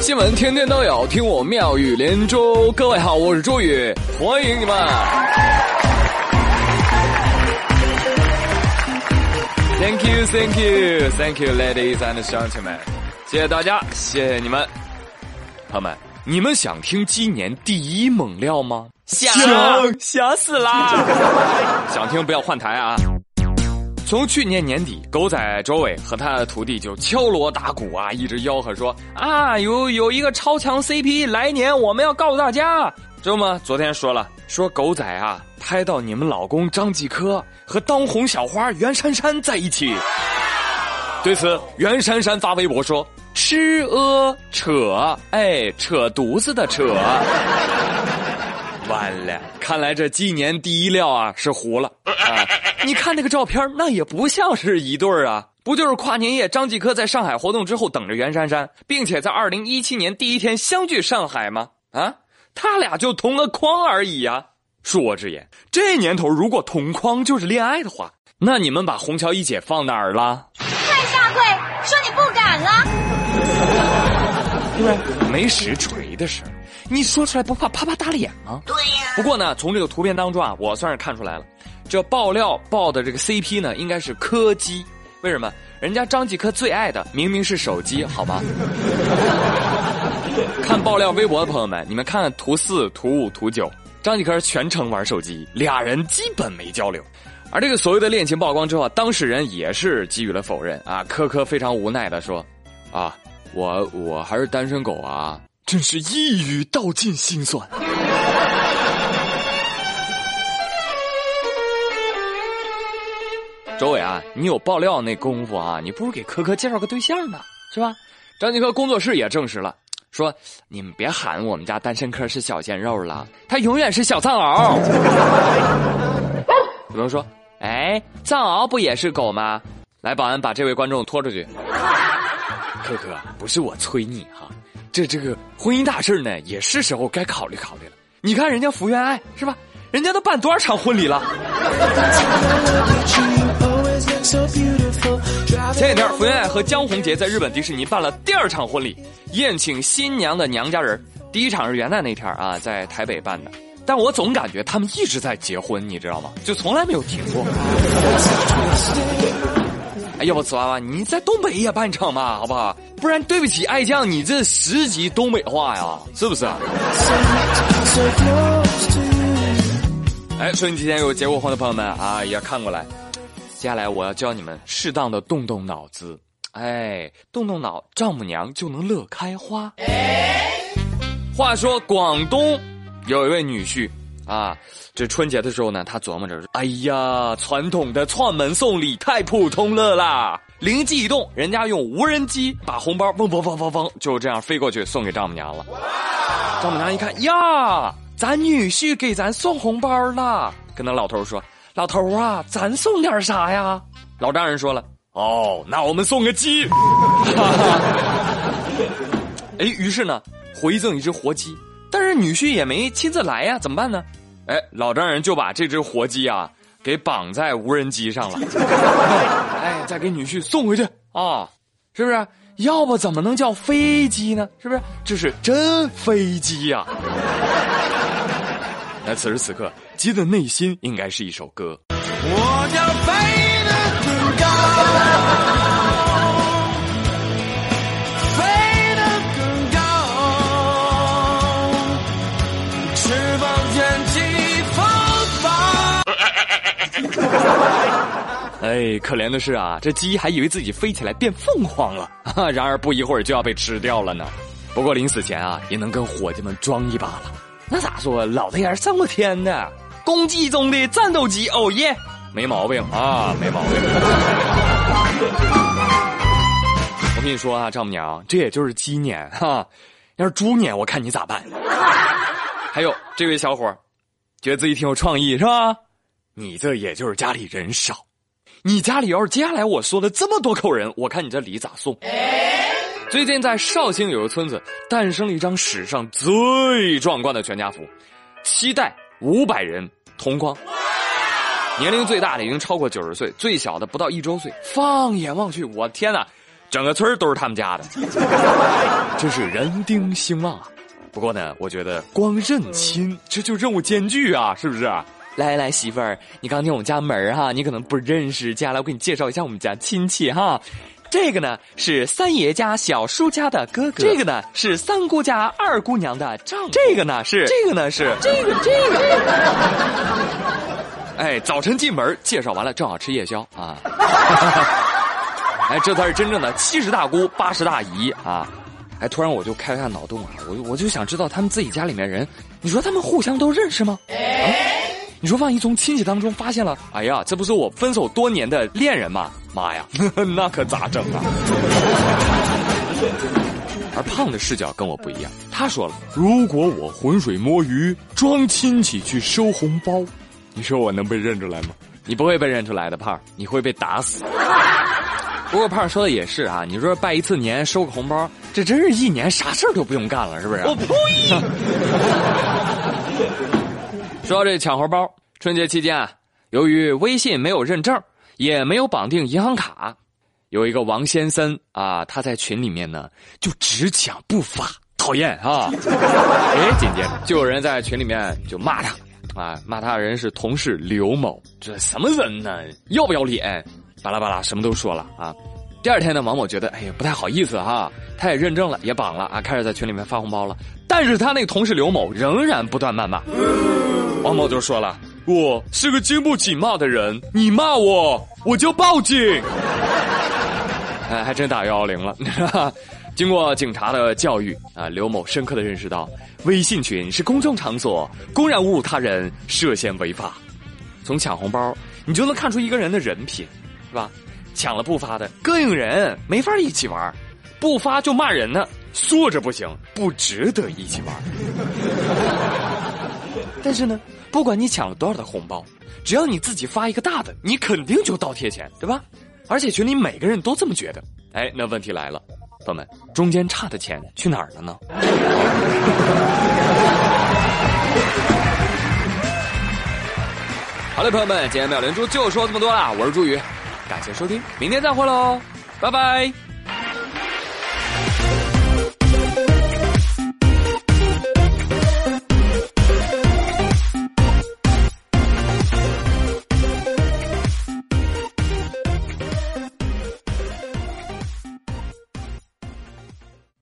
新闻天天都有，听我妙语连珠。各位好，我是朱宇，欢迎你们。Thank you, thank you, thank you, ladies and gentlemen。谢谢大家，谢谢你们，朋友们。你们想听今年第一猛料吗？想，想死啦！想听不要换台啊！从去年年底，狗仔周伟和他的徒弟就敲锣打鼓啊，一直吆喝说啊，有有一个超强 CP，来年我们要告诉大家，知道吗？昨天说了，说狗仔啊拍到你们老公张继科和当红小花袁姗姗在一起。对此，袁姗姗发微博说：“吃呃扯，哎，扯犊子的扯。”完了，看来这今年第一料啊是糊了啊！你看那个照片，那也不像是一对儿啊，不就是跨年夜张继科在上海活动之后等着袁姗姗，并且在二零一七年第一天相聚上海吗？啊，他俩就同个框而已呀！恕我直言，这年头如果同框就是恋爱的话，那你们把虹桥一姐放哪儿了？快下跪，说你不敢了！对？没实锤的事儿。你说出来不怕啪啪打脸吗？对呀。不过呢，从这个图片当中啊，我算是看出来了，这爆料爆的这个 CP 呢，应该是柯基。为什么？人家张继科最爱的明明是手机，好吗？看爆料微博的朋友们，你们看看图四、图五、图九，张继科全程玩手机，俩人基本没交流。而这个所谓的恋情曝光之后，当事人也是给予了否认啊。科科非常无奈的说：“啊，我我还是单身狗啊。”真是一语道尽心酸。周伟啊，你有爆料那功夫啊，你不如给科科介绍个对象呢，是吧？张继科工作室也证实了，说你们别喊我们家单身科是小鲜肉了，他永远是小藏獒。有人说，哎，藏獒不也是狗吗？来，保安把这位观众拖出去。科科，不是我催你哈。这这个婚姻大事呢，也是时候该考虑考虑了。你看人家福原爱是吧？人家都办多少场婚礼了？前几天，福原爱和江宏杰在日本迪士尼办了第二场婚礼，宴请新娘的娘家人。第一场是元旦那天啊，在台北办的。但我总感觉他们一直在结婚，你知道吗？就从来没有停过。哎，要不瓷娃娃，你在东北也办场吧，好不好？不然对不起爱将，你这十级东北话呀，是不是？哎，说你今天有结过婚的朋友们啊，也看过来。接下来我要教你们适当的动动脑子，哎，动动脑，丈母娘就能乐开花。话说广东有一位女婿。啊，这春节的时候呢，他琢磨着，哎呀，传统的串门送礼太普通了啦！灵机一动，人家用无人机把红包嗡嗡嗡嗡嗡，就这样飞过去送给丈母娘了。丈母娘一看，呀，咱女婿给咱送红包了，跟那老头说：“老头啊，咱送点啥呀？”老丈人说了：“哦，那我们送个鸡。”哎，于是呢，回赠一只活鸡，但是女婿也没亲自来呀，怎么办呢？哎，老丈人就把这只活鸡啊给绑在无人机上了，哎，再给女婿送回去啊，是不是？要不怎么能叫飞机呢？是不是？这是真飞机呀！那此时此刻，鸡的内心应该是一首歌。我要飞得更高。哎，可怜的是啊，这鸡还以为自己飞起来变凤凰了，然而不一会儿就要被吃掉了呢。不过临死前啊，也能跟伙计们装一把了。那咋说？老子也是上过天的，公鸡中的战斗机，哦耶，没毛病啊，没毛病。我跟你说啊，丈母娘，这也就是鸡年哈，要是猪年，我看你咋办？还有这位小伙，觉得自己挺有创意是吧？你这也就是家里人少，你家里要是接下来我说的这么多口人，我看你这礼咋送？最近在绍兴有个村子诞生了一张史上最壮观的全家福，七代五百人同框，年龄最大的已经超过九十岁，最小的不到一周岁。放眼望去，我天哪，整个村都是他们家的，真是人丁兴旺啊！不过呢，我觉得光认亲这就任务艰巨啊，是不是？来来，媳妇儿，你刚进我们家门哈，你可能不认识，接下来我给你介绍一下我们家亲戚哈。这个呢是三爷家小叔家的哥哥，这个呢是三姑家二姑娘的丈夫，这个呢是这个呢是这个这个。哎，早晨进门介绍完了，正好吃夜宵啊。哎，这才是真正的七十大姑八十大姨啊！哎，突然我就开了下脑洞啊，我我就想知道他们自己家里面人，你说他们互相都认识吗？啊，你说万一从亲戚当中发现了，哎呀，这不是我分手多年的恋人吗？妈呀，那可咋整啊？而胖的视角跟我不一样，他说了，如果我浑水摸鱼装亲戚去收红包，你说我能被认出来吗？你不会被认出来的，胖，你会被打死。不过胖说的也是啊，你说拜一次年收个红包，这真是一年啥事儿都不用干了，是不是？我呸！说到这抢红包，春节期间啊，由于微信没有认证，也没有绑定银行卡，有一个王先生啊，他在群里面呢就只抢不发，讨厌啊！哎，紧接着就有人在群里面就骂他，啊，骂他的人是同事刘某，这什么人呢？要不要脸？巴拉巴拉，什么都说了啊！第二天呢，王某觉得哎呀不太好意思哈，他也认证了，也绑了啊，开始在群里面发红包了。但是他那个同事刘某仍然不断谩骂，王某就说了：“我是个经不起骂的人，你骂我，我就报警。”哎，还真打幺幺零了。经过警察的教育啊，刘某深刻的认识到，微信群是公众场所，公然侮辱他人涉嫌违法。从抢红包，你就能看出一个人的人品。是吧？抢了不发的膈应人，没法一起玩；不发就骂人呢，坐着不行，不值得一起玩。但是呢，不管你抢了多少的红包，只要你自己发一个大的，你肯定就倒贴钱，对吧？而且群里每个人都这么觉得。哎，那问题来了，朋友们，中间差的钱去哪儿了呢？好嘞，朋友们，今天妙连珠就说这么多啦，我是朱宇。感谢收听，明天再会喽，拜拜。